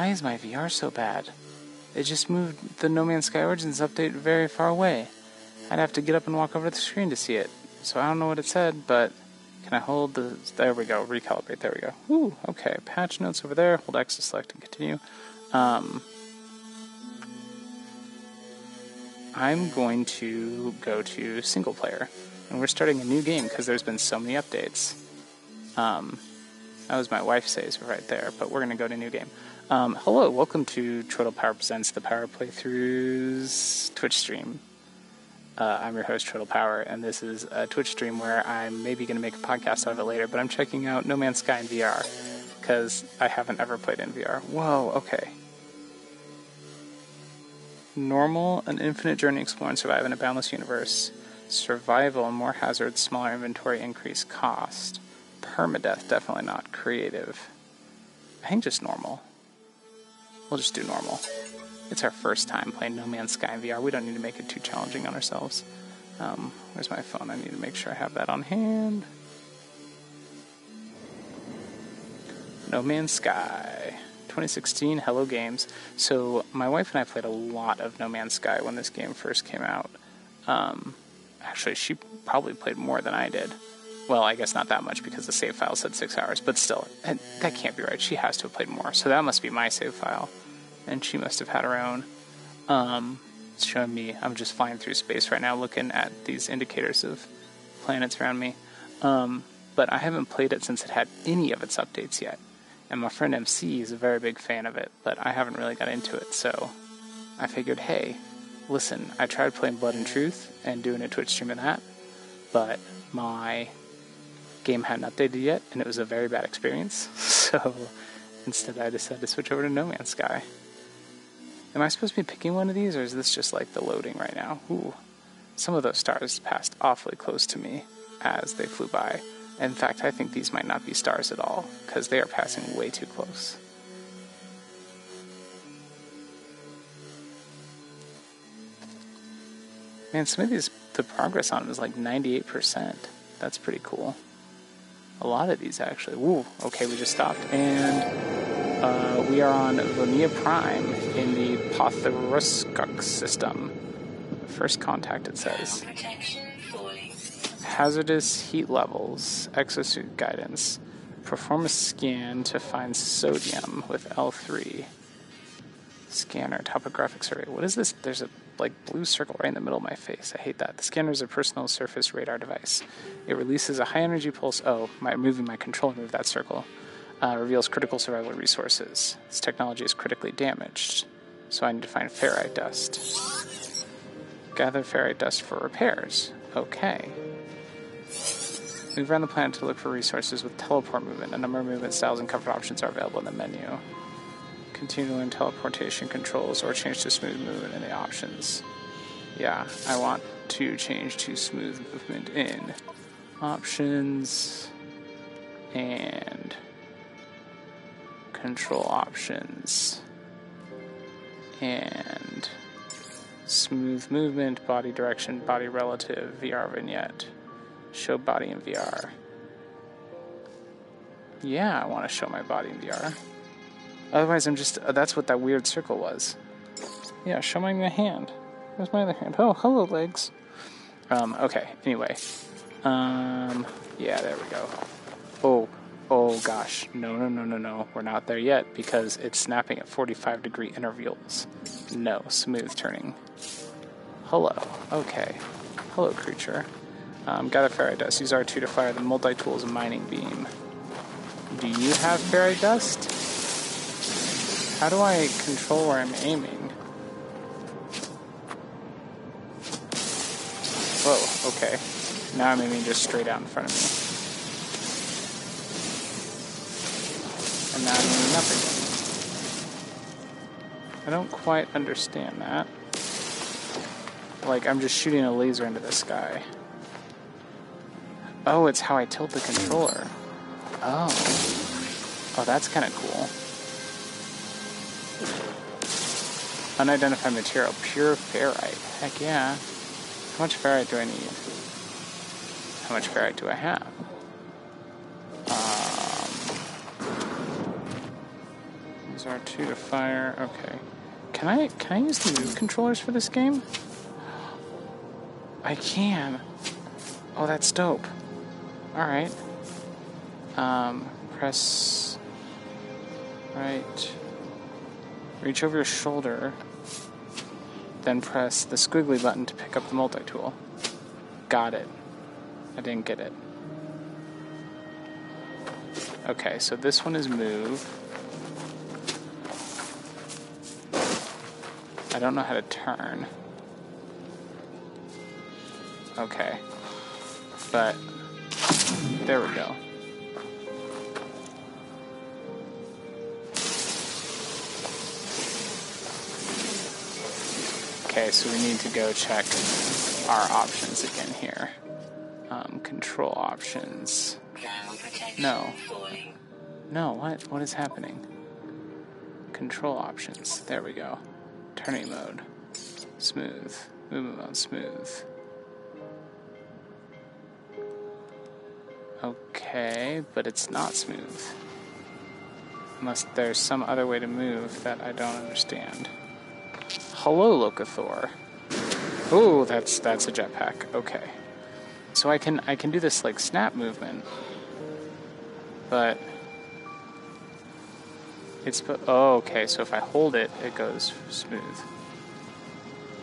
Why is my VR so bad? It just moved the No Man's Sky Origins update very far away. I'd have to get up and walk over to the screen to see it. So I don't know what it said, but can I hold the. There we go, recalibrate. There we go. Ooh, okay. Patch notes over there. Hold X to select and continue. Um, I'm going to go to single player. And we're starting a new game because there's been so many updates. Um, that was my wife says right there, but we're going to go to new game. Um, hello, welcome to Chortle Power Presents the Power Playthroughs Twitch stream. Uh, I'm your host, Chortle Power, and this is a Twitch stream where I'm maybe going to make a podcast out of it later, but I'm checking out No Man's Sky in VR because I haven't ever played in VR. Whoa, okay. Normal, an infinite journey, explore and survive in a boundless universe. Survival, more hazards, smaller inventory, increased cost. Permadeath, definitely not. Creative. I think just normal. We'll just do normal. It's our first time playing No Man's Sky VR. We don't need to make it too challenging on ourselves. Um, where's my phone? I need to make sure I have that on hand. No Man's Sky. 2016 Hello Games. So my wife and I played a lot of No Man's Sky when this game first came out. Um, actually, she probably played more than I did. Well, I guess not that much because the save file said six hours, but still, that can't be right. She has to have played more, so that must be my save file, and she must have had her own. Um, it's showing me I'm just flying through space right now, looking at these indicators of planets around me. Um, but I haven't played it since it had any of its updates yet and my friend MC is a very big fan of it, but I haven't really got into it, so I figured, hey, listen, I tried playing Blood and Truth and doing a Twitch stream of that, but my game hadn't updated yet, and it was a very bad experience, so instead I decided to switch over to No Man's Sky. Am I supposed to be picking one of these, or is this just like the loading right now? Ooh, some of those stars passed awfully close to me as they flew by. In fact, I think these might not be stars at all, because they are passing way too close. Man, some of these, the progress on them is like 98%. That's pretty cool. A lot of these, actually. Okay, we just stopped. And uh, we are on Vonia Prime in the Pothuruskuk system. First contact, it says hazardous heat levels, exosuit guidance. Perform a scan to find sodium with L3. Scanner, topographic survey. What is this? There's a like blue circle right in the middle of my face. I hate that. The scanner is a personal surface radar device. It releases a high energy pulse. Oh, my moving my control to move that circle. Uh, reveals critical survival resources. This technology is critically damaged, so I need to find ferrite dust. Gather ferrite dust for repairs. Okay. Move around the planet to look for resources with teleport movement. A number of movement styles and comfort options are available in the menu. Continue in teleportation controls or change to smooth movement in the options. Yeah, I want to change to smooth movement in options and control options and smooth movement, body direction, body relative, VR vignette. Show body in VR. Yeah, I want to show my body in VR. Otherwise, I'm just. Uh, that's what that weird circle was. Yeah, show me my hand. Where's my other hand? Oh, hello, legs. Um, okay, anyway. Um, yeah, there we go. Oh, oh gosh. No, no, no, no, no. We're not there yet because it's snapping at 45 degree intervals. No, smooth turning. Hello. Okay. Hello, creature. Um, gather ferrite dust. Use R2 to fire the multi-tools mining beam. Do you have ferrite dust? How do I control where I'm aiming? Whoa, okay. Now I'm aiming just straight out in front of me. And now I'm aiming up again. I don't quite understand that. Like, I'm just shooting a laser into the sky. Oh, it's how I tilt the controller. Oh. Oh, that's kind of cool. Unidentified material, pure ferrite. Heck yeah. How much ferrite do I need? How much ferrite do I have? Um, Use R2 to fire. Okay. Can I can I use the move controllers for this game? I can. Oh, that's dope. All right. Um, press right. Reach over your shoulder. Then press the squiggly button to pick up the multi-tool. Got it. I didn't get it. Okay, so this one is move. I don't know how to turn. Okay. But, there we go. Okay, so we need to go check our options again here. Um, control options. No. No, what? What is happening? Control options. There we go. Turning mode. Smooth. Movement mode. Smooth. Okay, but it's not smooth. Unless there's some other way to move that I don't understand. Hello, Locathor. Oh, that's that's a jetpack. Okay. So I can I can do this like snap movement. But it's oh okay, so if I hold it, it goes smooth.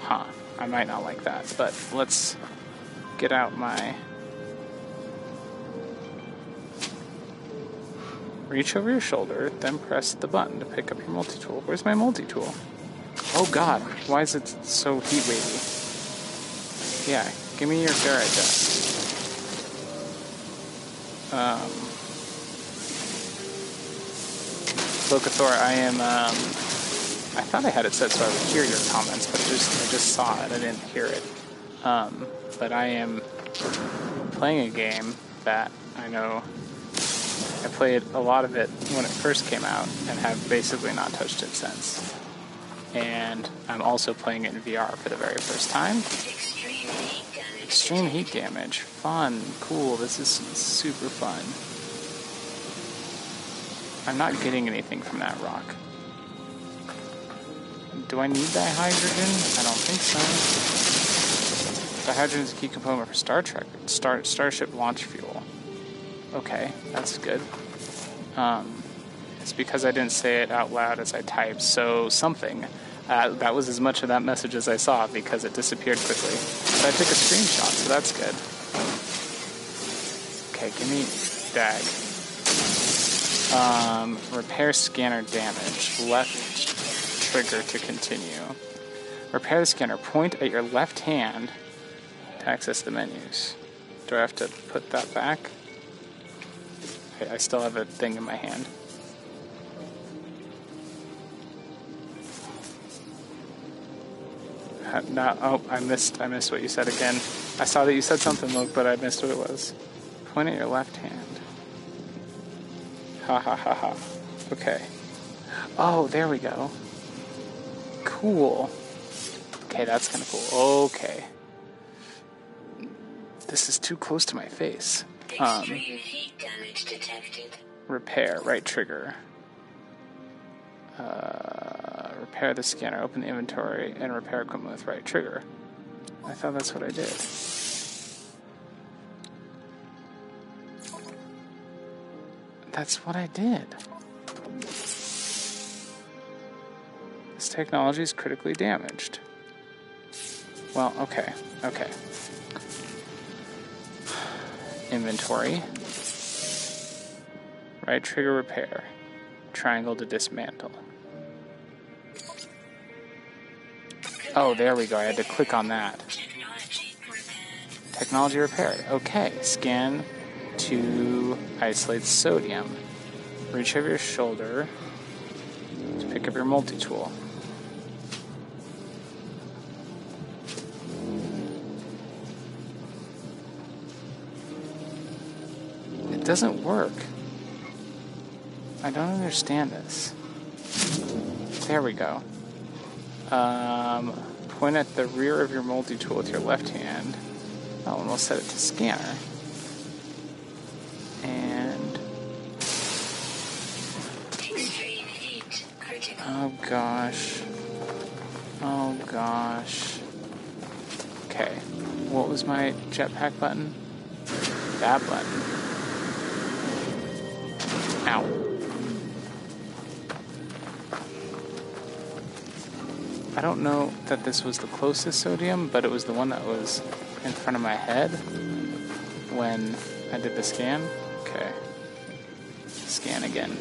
Huh. I might not like that, but let's get out my Reach over your shoulder, then press the button to pick up your multi-tool. Where's my multi-tool? Oh god, why is it so heat wavy? Yeah, give me your ferrite dust. Um, Locathor, I am, um, I thought I had it set so I would hear your comments, but just I just saw it, I didn't hear it. Um, but I am playing a game that I know I played a lot of it when it first came out and have basically not touched it since and I'm also playing it in VR for the very first time. Extreme heat damage. Fun. Cool. This is super fun. I'm not getting anything from that rock. Do I need that hydrogen? I don't think so. Hydrogen is a key component for Star Trek, Star, Starship launch fuel. Okay, that's good. Um, it's because I didn't say it out loud as I typed, so something. Uh, that was as much of that message as I saw because it disappeared quickly. But I took a screenshot, so that's good. Okay, give me dag. Um, repair scanner damage. Left trigger to continue. Repair the scanner. Point at your left hand to access the menus. Do I have to put that back? I still have a thing in my hand. Not. Oh, I missed. I missed what you said again. I saw that you said something, Luke, but I missed what it was. Point at your left hand. Ha ha ha ha. Okay. Oh, there we go. Cool. Okay, that's kind of cool. Okay. This is too close to my face. Um, repair, right trigger. Uh, repair the scanner, open the inventory, and repair equipment with right trigger. I thought that's what I did. That's what I did. This technology is critically damaged. Well, okay, okay. Inventory. Right trigger repair. Triangle to dismantle. Oh, there we go. I had to click on that. Technology repaired. Okay. Scan to isolate sodium. Reach over your shoulder to pick up your multi tool. It doesn't work. I don't understand this. There we go. Um, point at the rear of your multi-tool with your left hand. That one will set it to scanner. And Oh gosh. Oh gosh. Okay. What was my jetpack button? That button. Ow. I don't know that this was the closest sodium, but it was the one that was in front of my head when I did the scan. Okay. Scan again.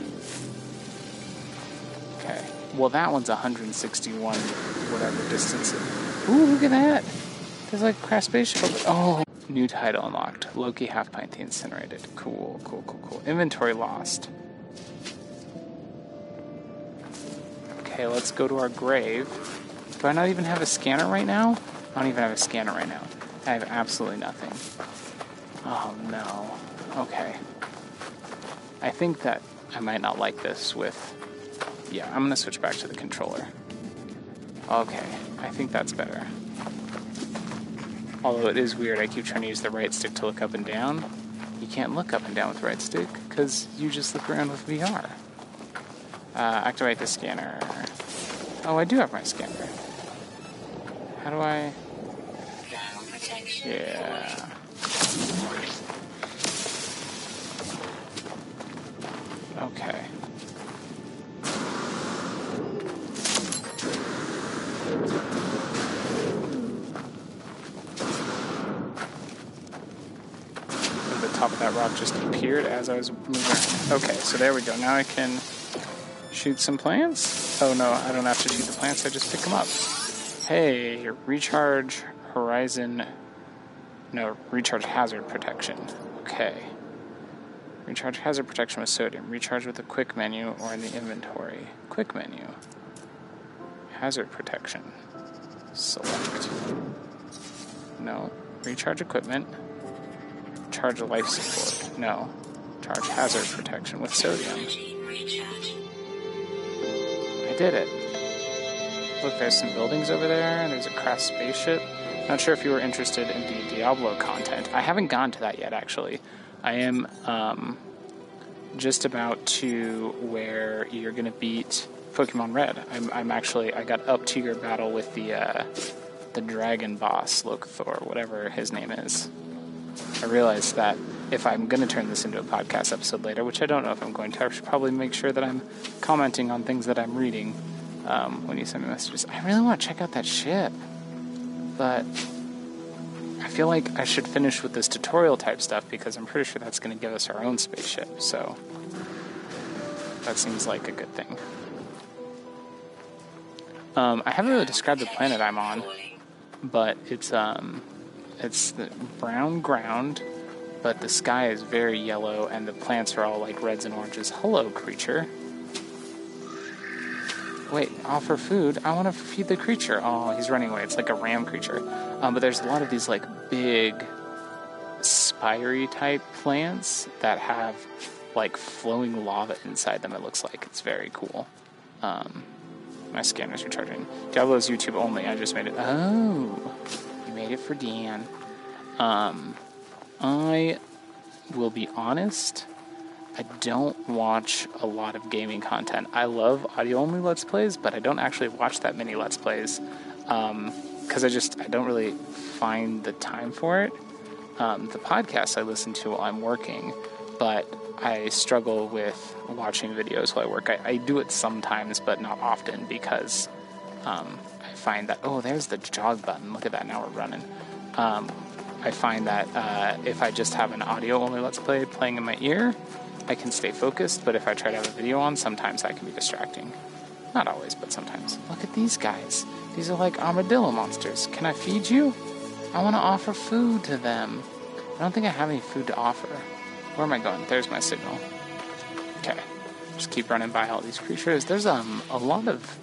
Okay. Well, that one's 161, whatever distance. Ooh, look at that! There's like spaceship. Oh, new title unlocked. Loki half pint the incinerated. Cool, cool, cool, cool. Inventory lost. Okay, let's go to our grave. Do I not even have a scanner right now? I don't even have a scanner right now. I have absolutely nothing. Oh no. Okay. I think that I might not like this with. Yeah, I'm gonna switch back to the controller. Okay, I think that's better. Although it is weird, I keep trying to use the right stick to look up and down. You can't look up and down with right stick because you just look around with VR. Uh, activate the scanner. Oh, I do have my scanner. How do I? Yeah. Okay. The top of that rock just appeared as I was moving. Okay, so there we go. Now I can shoot some plants. Oh no, I don't have to shoot the plants. I just pick them up. Hey, recharge horizon. No, recharge hazard protection. Okay. Recharge hazard protection with sodium. Recharge with the quick menu or in the inventory. Quick menu. Hazard protection. Select. No. Recharge equipment. Charge life support. No. Charge hazard protection with sodium. I did it. Look, there's some buildings over there. There's a crashed spaceship. Not sure if you were interested in the Diablo content. I haven't gone to that yet, actually. I am um, just about to where you're gonna beat Pokemon Red. I'm, I'm actually I got up to your battle with the uh, the dragon boss, Locathor, whatever his name is. I realized that if I'm going to turn this into a podcast episode later, which I don't know if I'm going to, I should probably make sure that I'm commenting on things that I'm reading um, when you send me messages. I really want to check out that ship, but I feel like I should finish with this tutorial type stuff because I'm pretty sure that's going to give us our own spaceship. So that seems like a good thing. Um, I haven't really described the planet I'm on, but it's um, it's brown ground, but the sky is very yellow, and the plants are all like reds and oranges. Hello, creature. Wait, offer food. I want to feed the creature. Oh, he's running away. It's like a ram creature. Um, but there's a lot of these like big, spiry type plants that have like flowing lava inside them. It looks like it's very cool. Um, my scanner's recharging. Diablo's YouTube only. I just made it. Oh, you made it for Dan. Um, I will be honest. I don't watch a lot of gaming content. I love audio only Let's Plays, but I don't actually watch that many Let's Plays because um, I just I don't really find the time for it. Um, the podcast I listen to while I'm working, but I struggle with watching videos while I work. I, I do it sometimes, but not often because um, I find that oh, there's the jog button. Look at that. Now we're running. Um, I find that uh, if I just have an audio only Let's Play playing in my ear, I can stay focused, but if I try to have a video on, sometimes that can be distracting. Not always, but sometimes. Look at these guys. These are like armadillo monsters. Can I feed you? I want to offer food to them. I don't think I have any food to offer. Where am I going? There's my signal. Okay. Just keep running by all these creatures. There's um a lot of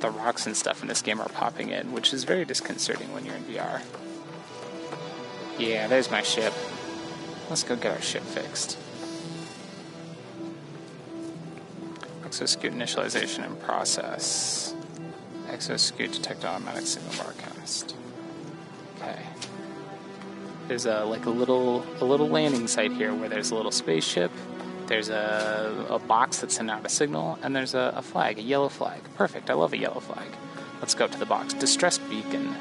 the rocks and stuff in this game are popping in, which is very disconcerting when you're in VR. Yeah, there's my ship. Let's go get our ship fixed. Exosuit initialization and process. Exosuit detect automatic signal broadcast. Okay. There's a like a little a little landing site here where there's a little spaceship. There's a, a box that sent out a signal, and there's a, a flag, a yellow flag. Perfect. I love a yellow flag. Let's go up to the box. Distress beacon.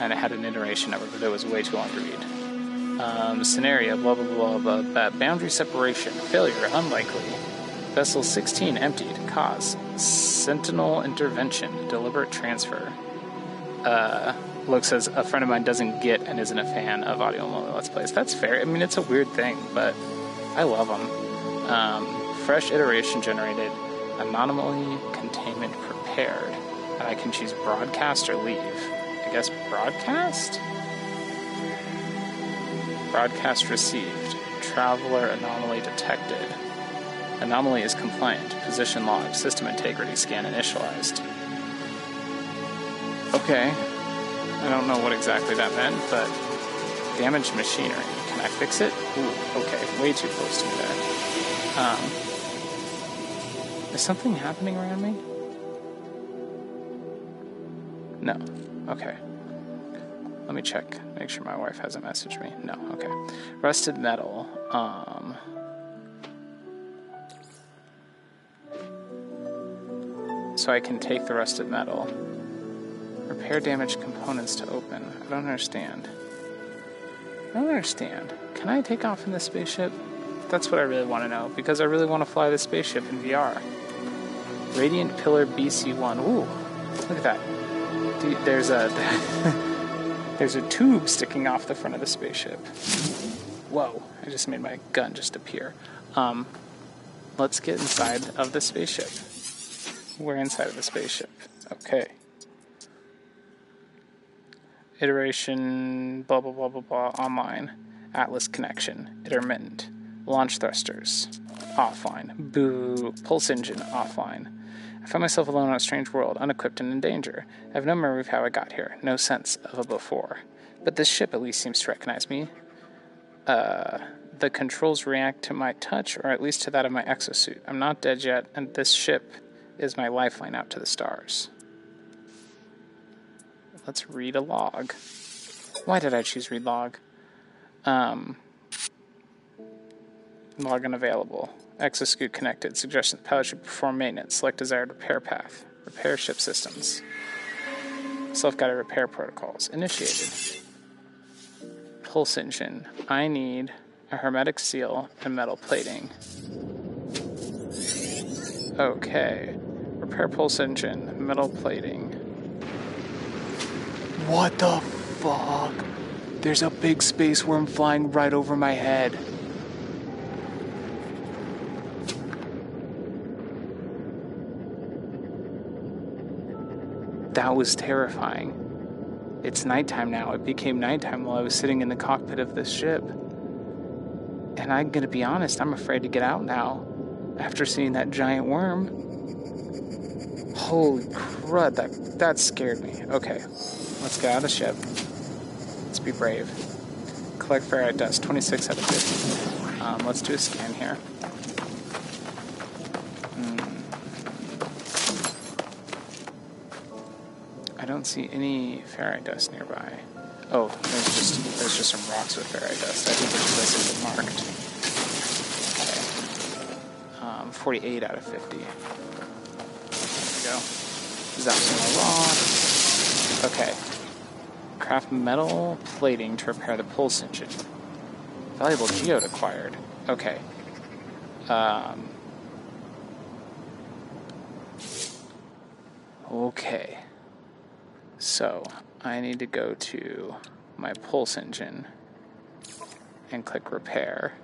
And it had an iteration it, but it was way too long to read. Um, scenario, blah, blah, blah, blah, blah. Boundary separation. Failure, unlikely. Vessel 16 emptied. Cause. Sentinel intervention. Deliberate transfer. Uh, Luke says, a friend of mine doesn't get and isn't a fan of audio only Let's Plays. That's fair. I mean, it's a weird thing, but I love them. Um, fresh iteration generated. Anomaly containment prepared. And I can choose broadcast or leave. I guess broadcast? Broadcast received. Traveler anomaly detected. Anomaly is compliant. Position log. System integrity scan initialized. Okay. I don't know what exactly that meant, but damaged machinery. Can I fix it? Ooh, okay. Way too close to me there. Um, is something happening around me? No. Okay. Let me check. Make sure my wife hasn't messaged me. No. Okay. Rusted metal. Um. So I can take the rusted metal. Repair damaged components to open. I don't understand. I don't understand. Can I take off in this spaceship? That's what I really want to know, because I really want to fly this spaceship in VR. Radiant Pillar BC1. Ooh, look at that. There's a there's a tube sticking off the front of the spaceship. Whoa! I just made my gun just appear. Um, let's get inside of the spaceship. We're inside of the spaceship. Okay. Iteration blah blah blah blah blah online. Atlas connection. Intermittent. Launch thrusters. Offline. Boo. Pulse engine offline. I found myself alone on a strange world, unequipped and in danger. I have no memory of how I got here, no sense of a before. But this ship at least seems to recognize me. Uh, the controls react to my touch, or at least to that of my exosuit. I'm not dead yet, and this ship is my lifeline out to the stars. Let's read a log. Why did I choose read log? Um, log unavailable. Exosuit connected. Suggestion the pilot should perform maintenance. Select desired repair path. Repair ship systems. Self guided repair protocols. Initiated. Pulse engine. I need a hermetic seal and metal plating. Okay. Repair pulse engine, metal plating. What the fuck? There's a big space worm flying right over my head. That was terrifying. It's nighttime now. It became nighttime while I was sitting in the cockpit of this ship. And I'm gonna be honest, I'm afraid to get out now after seeing that giant worm. Holy crud, that, that scared me. Okay, let's get out of the ship. Let's be brave. Collect ferrite dust, 26 out of 50. Um, let's do a scan here. I don't see any ferrite dust nearby. Oh, there's just there's just some rocks with ferrite dust. I think they're just listed marked. Okay. Um, 48 out of 50. Go. Zap some more rock. Okay. Craft metal plating to repair the pulse engine. Valuable geode acquired. Okay. Um, okay. So I need to go to my pulse engine and click repair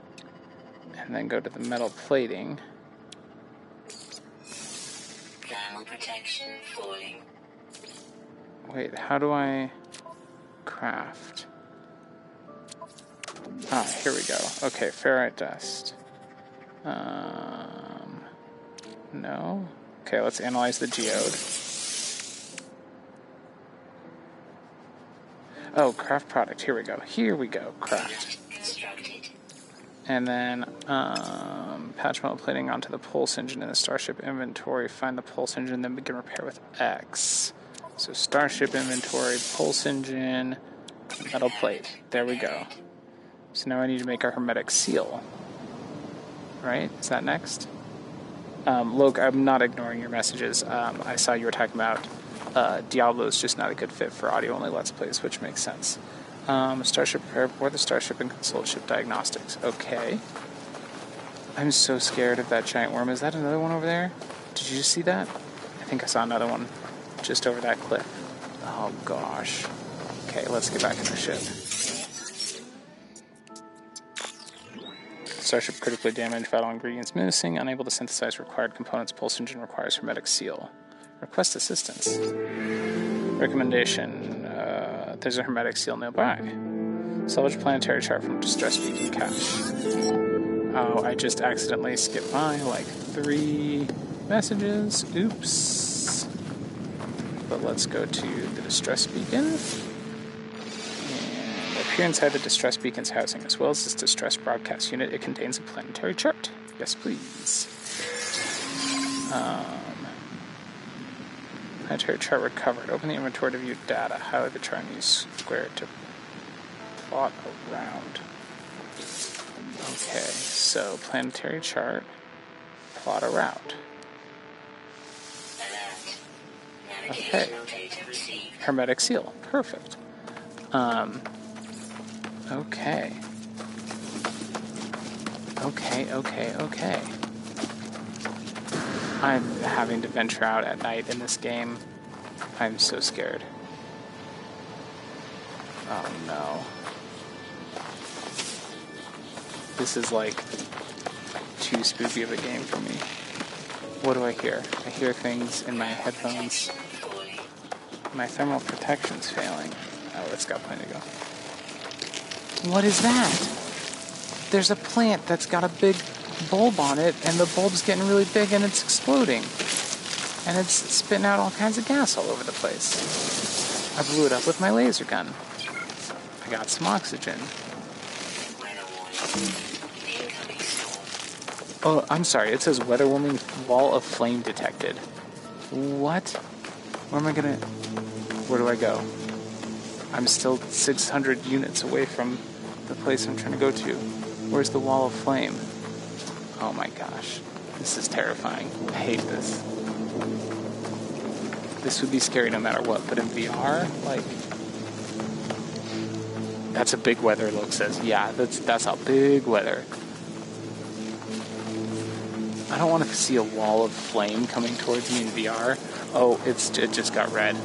and then go to the metal plating. Thermal protection falling. Wait, how do I craft? Ah, here we go. Okay, ferrite dust. Um, no. Okay, let's analyze the geode. Oh, craft product. Here we go. Here we go. Craft. And then um, patch metal plating onto the pulse engine in the Starship inventory. Find the pulse engine, then begin repair with X. So Starship inventory, pulse engine, metal plate. There we go. So now I need to make a hermetic seal. right? Is that next? Um, Loke, I'm not ignoring your messages. Um, I saw you were talking about uh, Diablo is just not a good fit for audio only Let's Plays, which makes sense. Um, Starship repair for the Starship and Console Ship Diagnostics. Okay. I'm so scared of that giant worm. Is that another one over there? Did you just see that? I think I saw another one just over that cliff. Oh gosh. Okay, let's get back in the ship. Starship critically damaged, vital ingredients missing, unable to synthesize required components. Pulse engine requires hermetic seal. Request assistance. Recommendation there's a hermetic seal nearby. Salvage planetary chart from distress beacon cache. Oh, I just accidentally skipped by like three messages. Oops. But let's go to the distress beacon. And up here inside the distress beacon's housing, as well as this distress broadcast unit, it contains a planetary chart. Yes, please. Um, planetary chart recovered. Open the inventory to view data. Highlight the Chinese square to plot around. Okay, so planetary chart, plot a route. Okay. Hermetic seal, perfect. Um, okay. Okay, okay, okay. I'm having to venture out at night in this game. I'm so scared. Oh no. This is like too spooky of a game for me. What do I hear? I hear things in my headphones. My thermal protection's failing. Oh, it's got plenty to go. What is that? There's a plant that's got a big bulb on it, and the bulb's getting really big and it's exploding. And it's spitting out all kinds of gas all over the place. I blew it up with my laser gun. I got some oxygen. Oh, I'm sorry. It says weather warming wall of flame detected. What? Where am I gonna. Where do I go? I'm still 600 units away from the place I'm trying to go to. Where's the wall of flame? Oh my gosh. This is terrifying. I hate this. This would be scary no matter what, but in VR, like. That's a big weather, look says. Yeah, that's that's a big weather. I don't want to see a wall of flame coming towards me in VR. Oh, it's it just got red.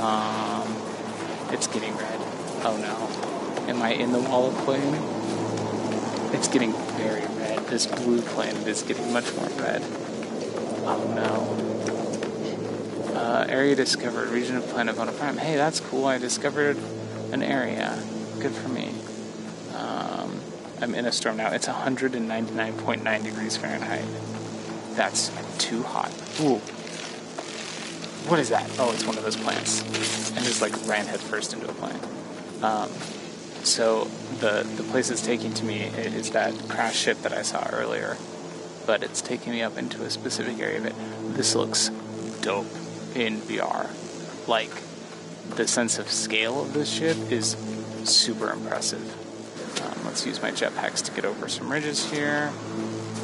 Um, it's getting red. Oh no. Am I in the wall of flame? It's getting very red. This blue planet is getting much more red. Oh no. Uh, area discovered. Region of planet Bona Prime. Hey, that's cool. I discovered an area. Good for me. Um, I'm in a storm now. It's 199.9 degrees Fahrenheit. That's too hot. Ooh. What is that? Oh, it's one of those plants. And just like ran headfirst into a plant. Um, so the the place it's taking to me is that crash ship that I saw earlier, but it's taking me up into a specific area of it. This looks dope in VR. Like the sense of scale of this ship is super impressive. Um, let's use my jetpacks to get over some ridges here.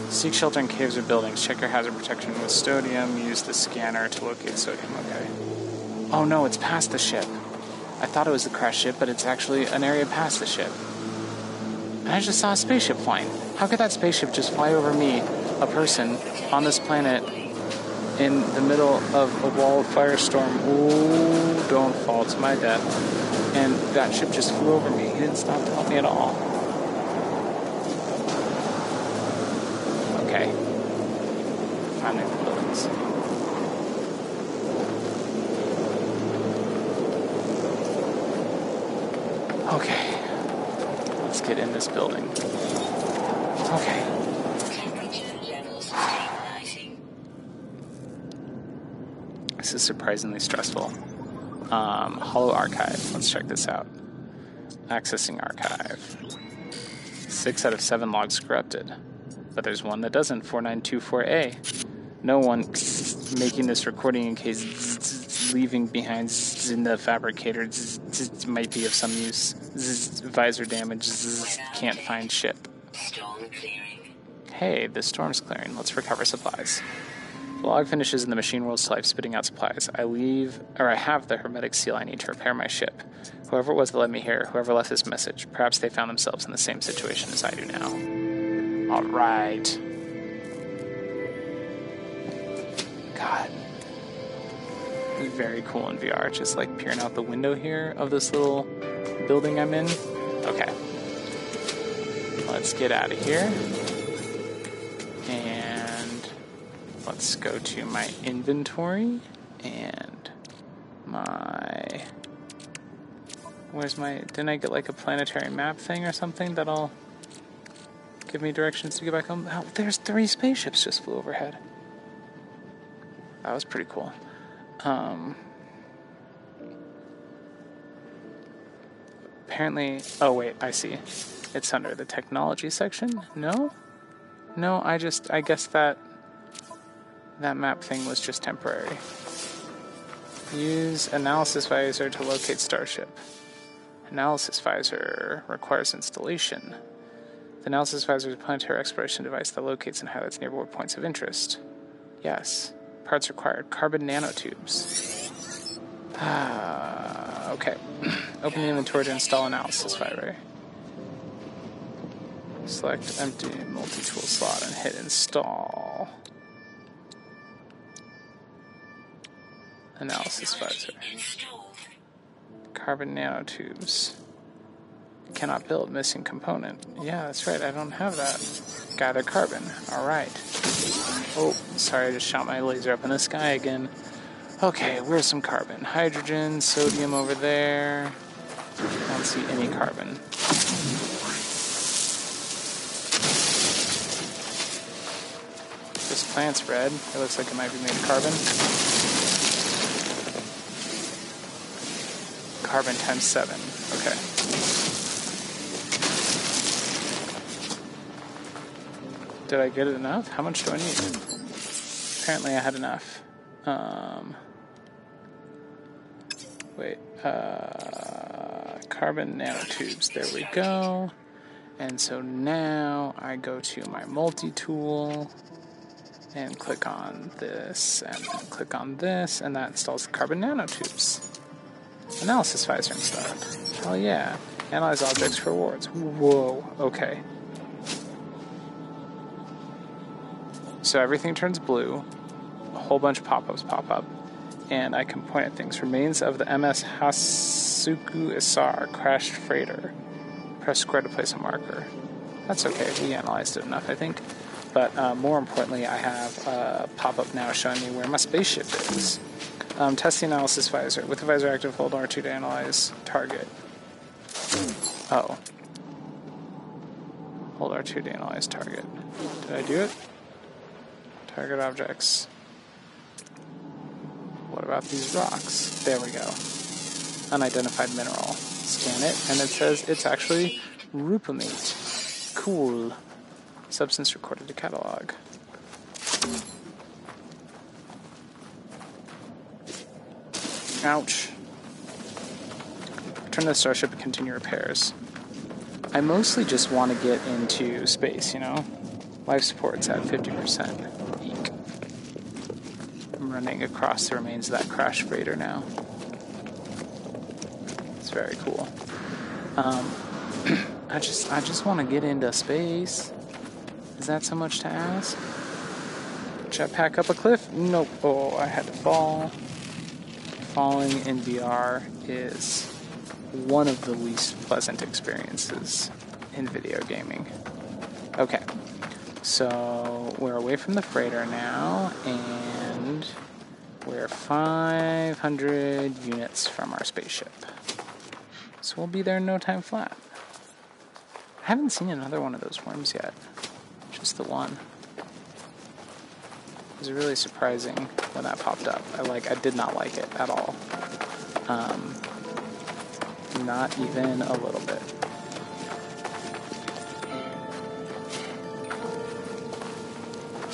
Seek shelter in caves or buildings. Check your hazard protection with sodium. Use the scanner to locate sodium. Okay. Oh no, it's past the ship. I thought it was the crash ship, but it's actually an area past the ship. And I just saw a spaceship flying. How could that spaceship just fly over me, a person, on this planet, in the middle of a wall of firestorm? Ooh, don't fall to my death. And that ship just flew over me. He didn't stop to help me at all. Okay. Finally, the buildings. Okay. Let's get in this building. Okay. This is surprisingly stressful. Um, Hollow Archive. Let's check this out. Accessing archive. Six out of seven logs corrupted. But there's one that doesn't 4924A. No one making this recording in case leaving behind in the fabricator might be of some use. Visor damage. Can't find ship. Hey, the storm's clearing. Let's recover supplies. The log finishes in the machine world's life, spitting out supplies. I leave, or I have the hermetic seal I need to repair my ship. Whoever it was that led me here, whoever left this message, perhaps they found themselves in the same situation as I do now. All right. God. Very cool in VR. Just like peering out the window here of this little building I'm in. Okay. Let's get out of here. And let's go to my inventory and my. Where's my. Didn't I get like a planetary map thing or something that'll give me directions to get back home? Oh, there's three spaceships just flew overhead. That was pretty cool. Um, apparently, oh wait, I see. It's under the technology section. No, no, I just, I guess that that map thing was just temporary. Use analysis visor to locate starship. Analysis visor requires installation. The analysis visor is a planetary exploration device that locates and highlights nearby points of interest. Yes. Parts required. Carbon nanotubes. Ah, okay. Open the inventory to install analysis visor. Select empty multi-tool slot and hit install. Analysis visor. Carbon nanotubes. Cannot build missing component. Yeah, that's right. I don't have that. Gather carbon. All right. Oh, sorry. I just shot my laser up in the sky again. Okay, where's some carbon? Hydrogen, sodium over there. I don't see any carbon. This plant's red. It looks like it might be made of carbon. Carbon times seven. Okay. Did I get it enough? How much do I need? Apparently I had enough. Um, wait. Uh, carbon nanotubes. There we go. And so now I go to my multi-tool and click on this and click on this and that installs carbon nanotubes. Analysis visor installed. Hell yeah. Analyze objects for awards. Whoa, okay. So everything turns blue, a whole bunch of pop ups pop up, and I can point at things. Remains of the MS Hasuku Isar crashed freighter. Press square to place a marker. That's okay, we analyzed it enough, I think. But uh, more importantly, I have a pop up now showing me where my spaceship is. Um, test the analysis visor. With the visor active, hold R2 to analyze target. Oh. Hold R2 to analyze target. Did I do it? Target objects. What about these rocks? There we go. Unidentified mineral. Scan it, and it says it's actually rupamate. Cool. Substance recorded to catalog. Ouch. Return to the starship and continue repairs. I mostly just want to get into space, you know? Life support's at 50%. Eek. I'm running across the remains of that crash freighter now. It's very cool. Um, I just I just want to get into space. Is that so much to ask? Jetpack up a cliff? Nope. Oh, I had to fall. Falling in VR is one of the least pleasant experiences in video gaming. Okay, so we're away from the freighter now, and we're 500 units from our spaceship. So we'll be there in no time flat. I haven't seen another one of those worms yet, just the one. It was really surprising when that popped up. I like, I did not like it at all. Um, not even a little bit.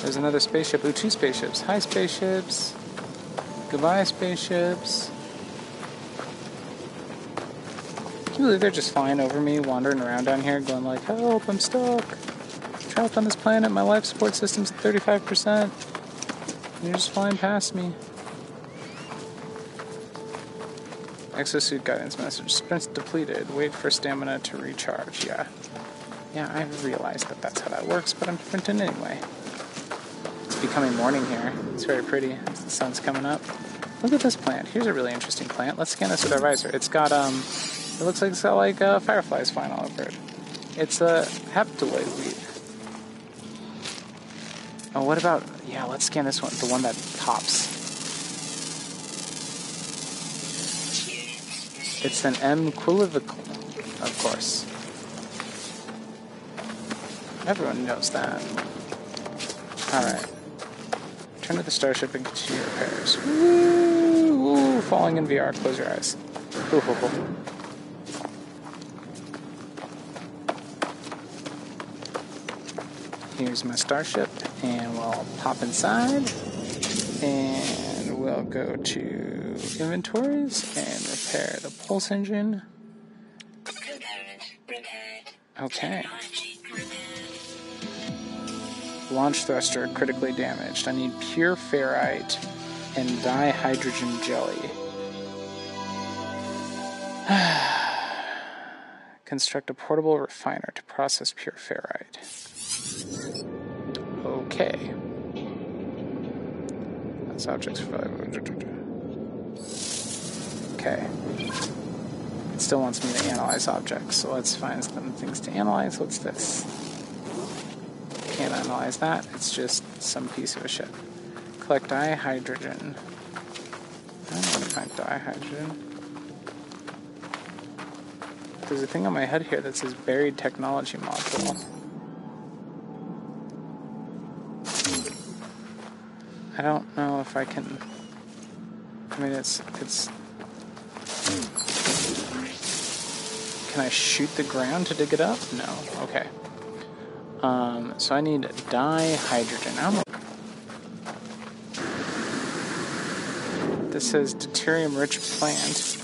There's another spaceship. Ooh, two spaceships. Hi, spaceships. Goodbye, spaceships. Can you believe they're just flying over me, wandering around down here, going like, "Help! I'm stuck." health on this planet. My life support system's at 35%. You're just flying past me. Exosuit guidance message. Sprint depleted. Wait for stamina to recharge. Yeah. Yeah, I realized that that's how that works, but I'm sprinting anyway. Becoming morning here. It's very pretty the sun's coming up. Look at this plant. Here's a really interesting plant. Let's scan this with our visor. It's got, um, it looks like it's got like uh, fireflies flying all over it. It's a haptoid weed. Oh, what about, yeah, let's scan this one, the one that pops. It's an M equivocal, of course. Everyone knows that. Alright. Turn to the starship and continue repairs. Woo! Woo! Falling in VR. Close your eyes. Ooh, ooh, ooh. Here's my starship, and we'll pop inside, and we'll go to inventories and repair the pulse engine. Component repaired. Okay. Launch thruster critically damaged. I need pure ferrite and dihydrogen jelly. Construct a portable refiner to process pure ferrite. Okay. That's objects for Okay. It still wants me to analyze objects, so let's find some things to analyze. What's this? Analyze that. It's just some piece of a ship. Collect dihydrogen. I don't want to find dihydrogen. There's a thing on my head here that says buried technology module. I don't know if I can. I mean, it's it's. Can I shoot the ground to dig it up? No. Okay. Um, so I need dihydrogen. I'm This says deuterium rich plant.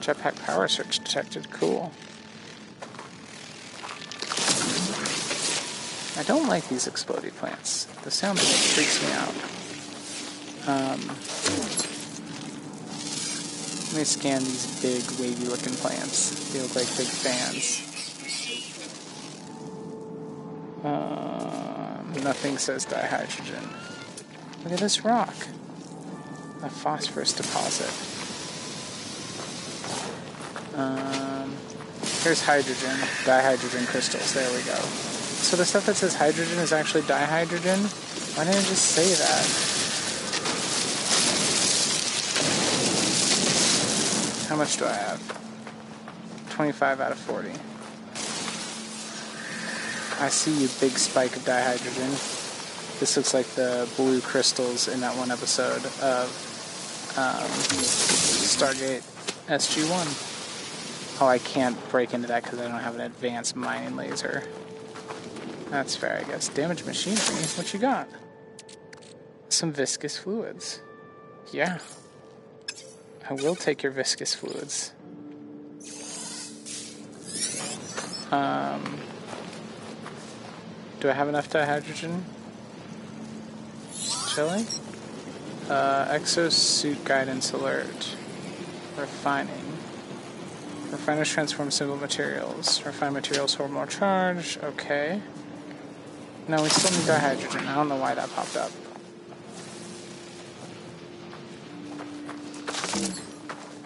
Jetpack power surge detected. Cool. I don't like these exploding plants. The sound of it freaks me out. Um, let me scan these big, wavy looking plants. They look like big fans. Nothing says dihydrogen. Look at this rock. A phosphorus deposit. Um, here's hydrogen, dihydrogen crystals. There we go. So the stuff that says hydrogen is actually dihydrogen? Why didn't I just say that? How much do I have? 25 out of 40. I see you, big spike of dihydrogen. This looks like the blue crystals in that one episode of um, Stargate SG-1. Oh, I can't break into that because I don't have an advanced mining laser. That's fair, I guess. Damaged machinery? What you got? Some viscous fluids. Yeah. I will take your viscous fluids. Um, do I have enough dihydrogen? Chili? Uh, exosuit guidance alert. Refining. Refiners transform simple materials. Refine materials hold more charge. Okay. No, we still need dihydrogen. I don't know why that popped up.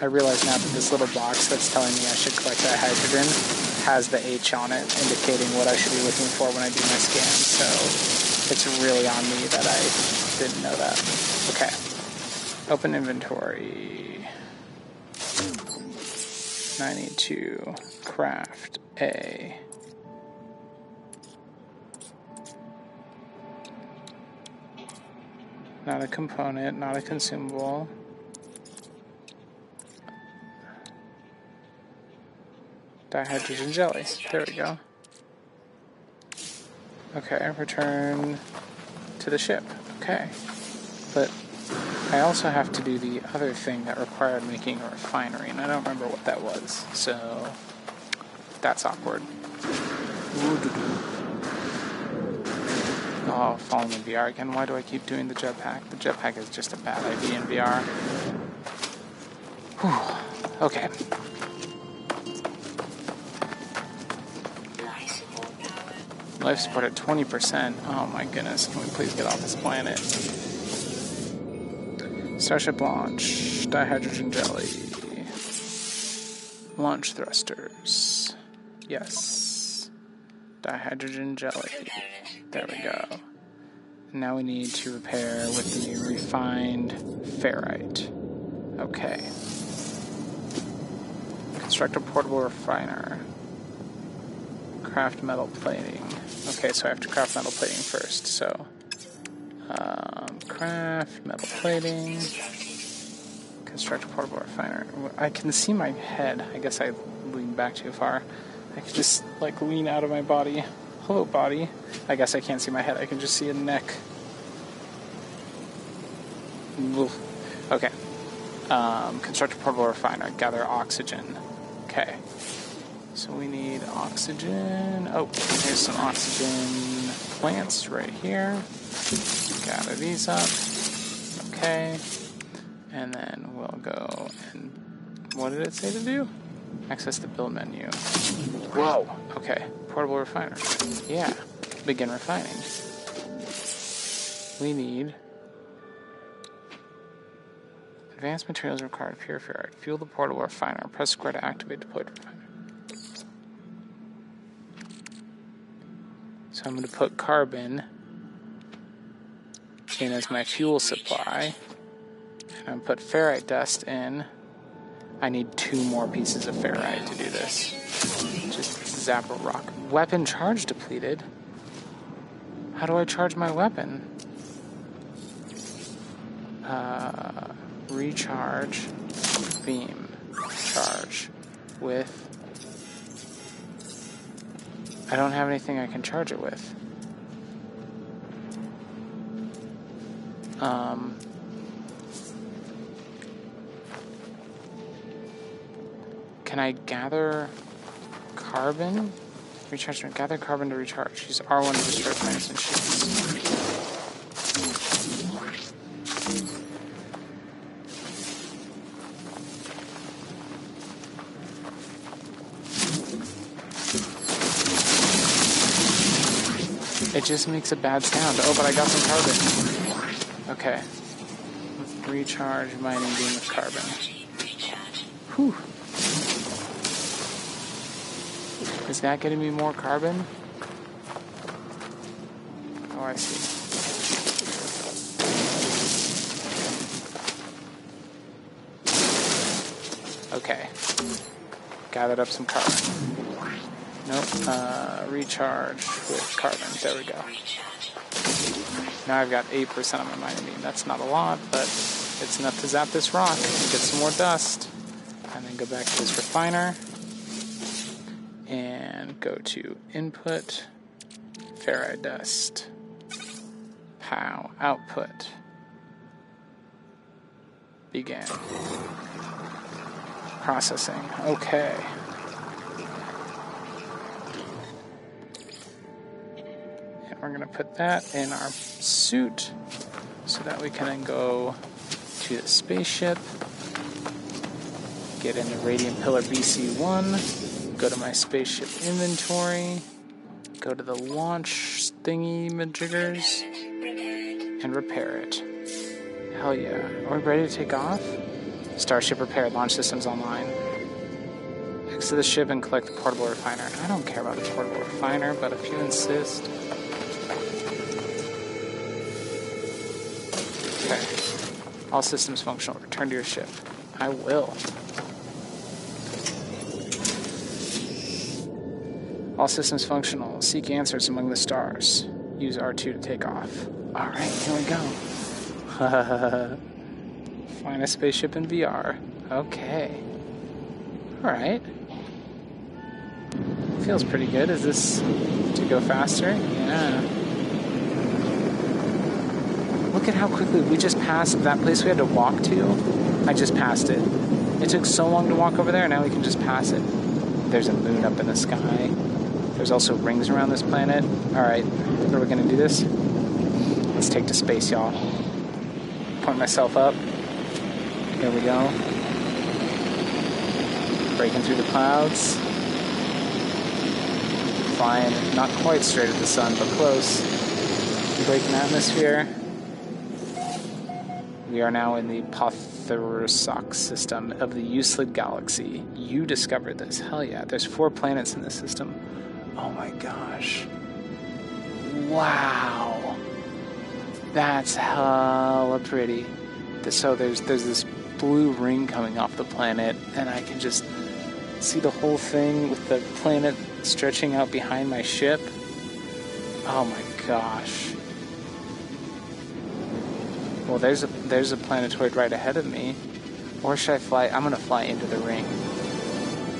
I realize now that this little box that's telling me I should collect dihydrogen has the H on it, indicating what I should be looking for when I do my scan. So it's really on me that I didn't know that. Okay. Open inventory. I need to craft a not a component, not a consumable. Dihydrogen jelly. There we go. Okay, return to the ship. Okay. But I also have to do the other thing that required making a refinery, and I don't remember what that was. So that's awkward. Oh, falling in VR again. Why do I keep doing the jetpack? The jetpack is just a bad idea in VR. Whew. Okay. Life support at 20%. Oh my goodness. Can we please get off this planet? Starship launch. Dihydrogen jelly. Launch thrusters. Yes. Dihydrogen jelly. There we go. Now we need to repair with the refined ferrite. Okay. Construct a portable refiner. Craft metal plating. Okay, so I have to craft metal plating first. So, um, craft metal plating. Construct a portable refiner. I can see my head. I guess I leaned back too far. I could just like lean out of my body. Hello, body. I guess I can't see my head. I can just see a neck. Okay. Um, construct a portable refiner. Gather oxygen. Okay. So we need oxygen. Oh, here's some oxygen plants right here. Gather these up. Okay. And then we'll go and what did it say to do? Access the build menu. Whoa. Okay. Portable refiner. Yeah. Begin refining. We need advanced materials required. Pure ferrite. Fuel the portable refiner. Press square to activate deployed refiner. So I'm going to put carbon in as my fuel supply. And I'm put ferrite dust in. I need two more pieces of ferrite to do this. Just zap a rock. Weapon charge depleted. How do I charge my weapon? Uh, recharge beam charge with. I don't have anything I can charge it with. Um, can I gather carbon? Recharge. Gather carbon to recharge. Use R1 to destroy plants and ships. It just makes a bad sound. Oh, but I got some carbon. Okay. Recharge mining beam with carbon. Whew. Is that getting me more carbon? Oh, I see. Okay. Gathered up some carbon. Nope. Uh, recharge with carbon. There we go. Now I've got 8% on my mining. That's not a lot, but it's enough to zap this rock and get some more dust. And then go back to this refiner and go to input, ferrite dust, pow, output, begin. Processing. Okay. We're going to put that in our suit so that we can then go to the spaceship, get into Radiant Pillar BC1, go to my spaceship inventory, go to the launch thingy majiggers, and repair it. Hell yeah. Are we ready to take off? Starship repaired, launch systems online. Exit the ship and collect the portable refiner. I don't care about the portable refiner, but if you insist. All systems functional. Return to your ship. I will. All systems functional. Seek answers among the stars. Use R2 to take off. Alright, here we go. Find a spaceship in VR. Okay. Alright. Feels pretty good. Is this to go faster? Yeah. Look at how quickly we just passed that place we had to walk to. I just passed it. It took so long to walk over there, now we can just pass it. There's a moon up in the sky. There's also rings around this planet. Alright, are we gonna do this? Let's take to space, y'all. Point myself up. Here we go. Breaking through the clouds. Flying not quite straight at the sun, but close. Breaking atmosphere. We are now in the Potherosok system of the Euclid galaxy. You discovered this. Hell yeah. There's four planets in this system. Oh my gosh. Wow. That's hella pretty. So there's there's this blue ring coming off the planet, and I can just see the whole thing with the planet stretching out behind my ship. Oh my gosh. Well, there's a there's a planetoid right ahead of me. Or should I fly? I'm gonna fly into the ring.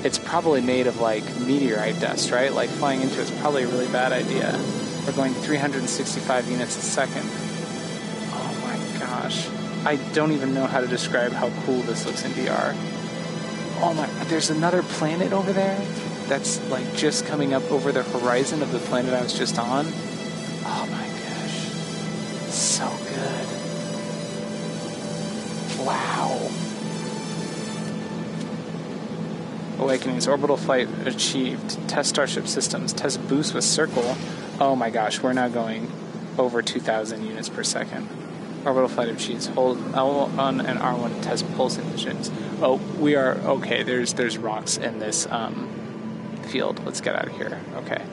It's probably made of like meteorite dust, right? Like flying into it's probably a really bad idea. We're going 365 units a second. Oh my gosh. I don't even know how to describe how cool this looks in VR. Oh my, there's another planet over there that's like just coming up over the horizon of the planet I was just on. Oh my Awakenings. Orbital flight achieved. Test Starship systems. Test boost with circle. Oh my gosh, we're now going over 2,000 units per second. Orbital flight Achieved, Hold L1 and R1 to test pulse engines. Oh, we are okay. There's there's rocks in this um, field. Let's get out of here. Okay.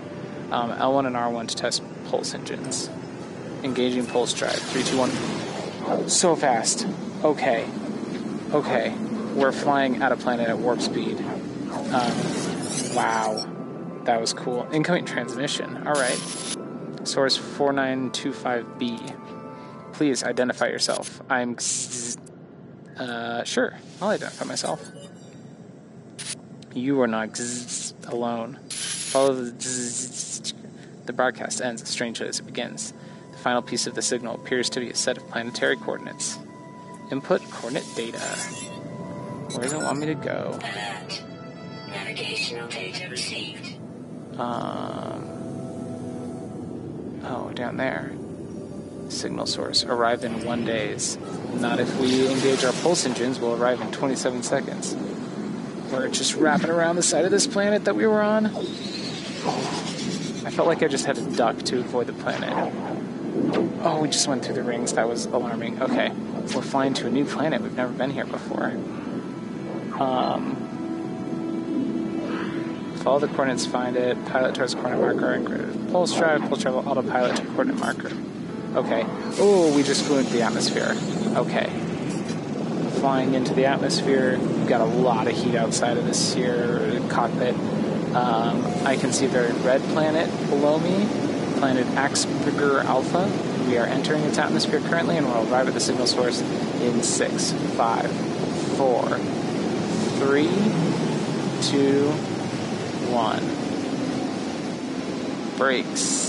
Um, L1 and R1 to test pulse engines. Engaging pulse drive. Three, two, one. So fast. Okay. Okay. We're flying at a planet at warp speed. Um, wow. That was cool. Incoming transmission. All right. Source 4925B. Please identify yourself. I'm. Uh, sure. I'll identify myself. You are not alone. Follow the. The broadcast ends as strangely as it begins. The final piece of the signal appears to be a set of planetary coordinates. Input coordinate data. Where does it want me to go? Navigational data received. Um. Oh, down there. Signal source. Arrived in one days. Not if we engage our pulse engines, we'll arrive in 27 seconds. We're just wrapping around the side of this planet that we were on. I felt like I just had to duck to avoid the planet. Oh, we just went through the rings. That was alarming. Okay. We're flying to a new planet. We've never been here before. Um, follow the coordinates, find it, pilot towards coordinate marker, and pulse drive, pulse drive, autopilot to coordinate marker. Okay. Oh, we just flew into the atmosphere. Okay. Flying into the atmosphere. We've got a lot of heat outside of this here cockpit. Um, I can see a very red planet below me, planet Axberger Alpha. We are entering its atmosphere currently, and we'll arrive at the signal source in six, five, four, three, two, one. Brakes.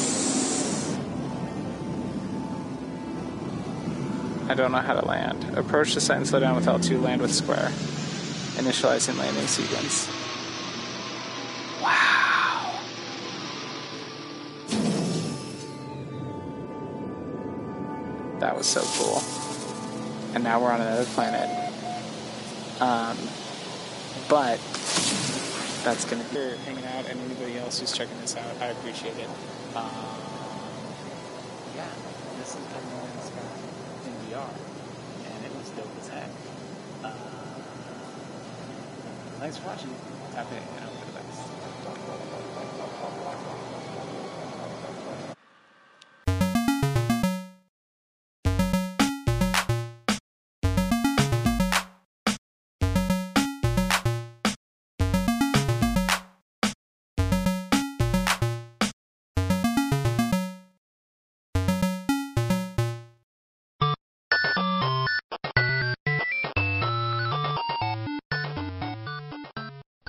I don't know how to land. Approach the site and slow down with L2, land with square. Initializing landing sequence. Wow. That was so cool. And now we're on another planet. Um, but that's gonna be For hanging out, and anybody else who's checking this out, I appreciate it. Um, yeah, this is No Sky in VR, and it was dope as heck. Uh, thanks for watching. Tap in,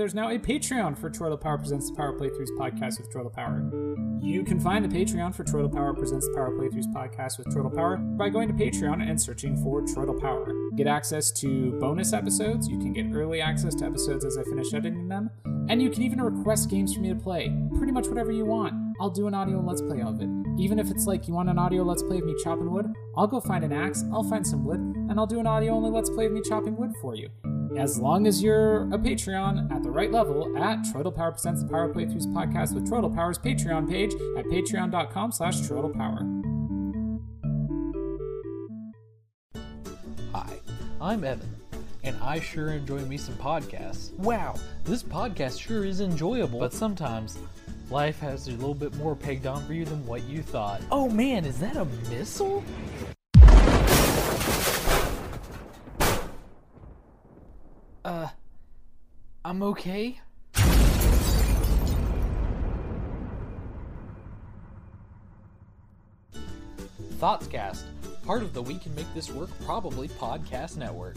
there's now a Patreon for Troidal Power Presents the Power Playthroughs podcast with Troidal Power. You can find the Patreon for Troidal Power Presents the Power Playthroughs podcast with Troidal Power by going to Patreon and searching for Troidal Power. Get access to bonus episodes, you can get early access to episodes as I finish editing them, and you can even request games for me to play. Pretty much whatever you want. I'll do an audio let's play of it. Even if it's like you want an audio let's play of me chopping wood, I'll go find an axe, I'll find some wood, and I'll do an audio only let's play of me chopping wood for you. As long as you're a Patreon at the right level at Troidal Power Presents the Power Playthroughs podcast with Troidal Power's Patreon page at patreon.com slash Troidal Power. Hi, I'm Evan, and I sure enjoy me some podcasts. Wow, this podcast sure is enjoyable, but sometimes life has a little bit more pegged on for you than what you thought. Oh man, is that a missile? Uh, I'm okay. Thoughtscast, part of the We Can Make This Work Probably podcast network.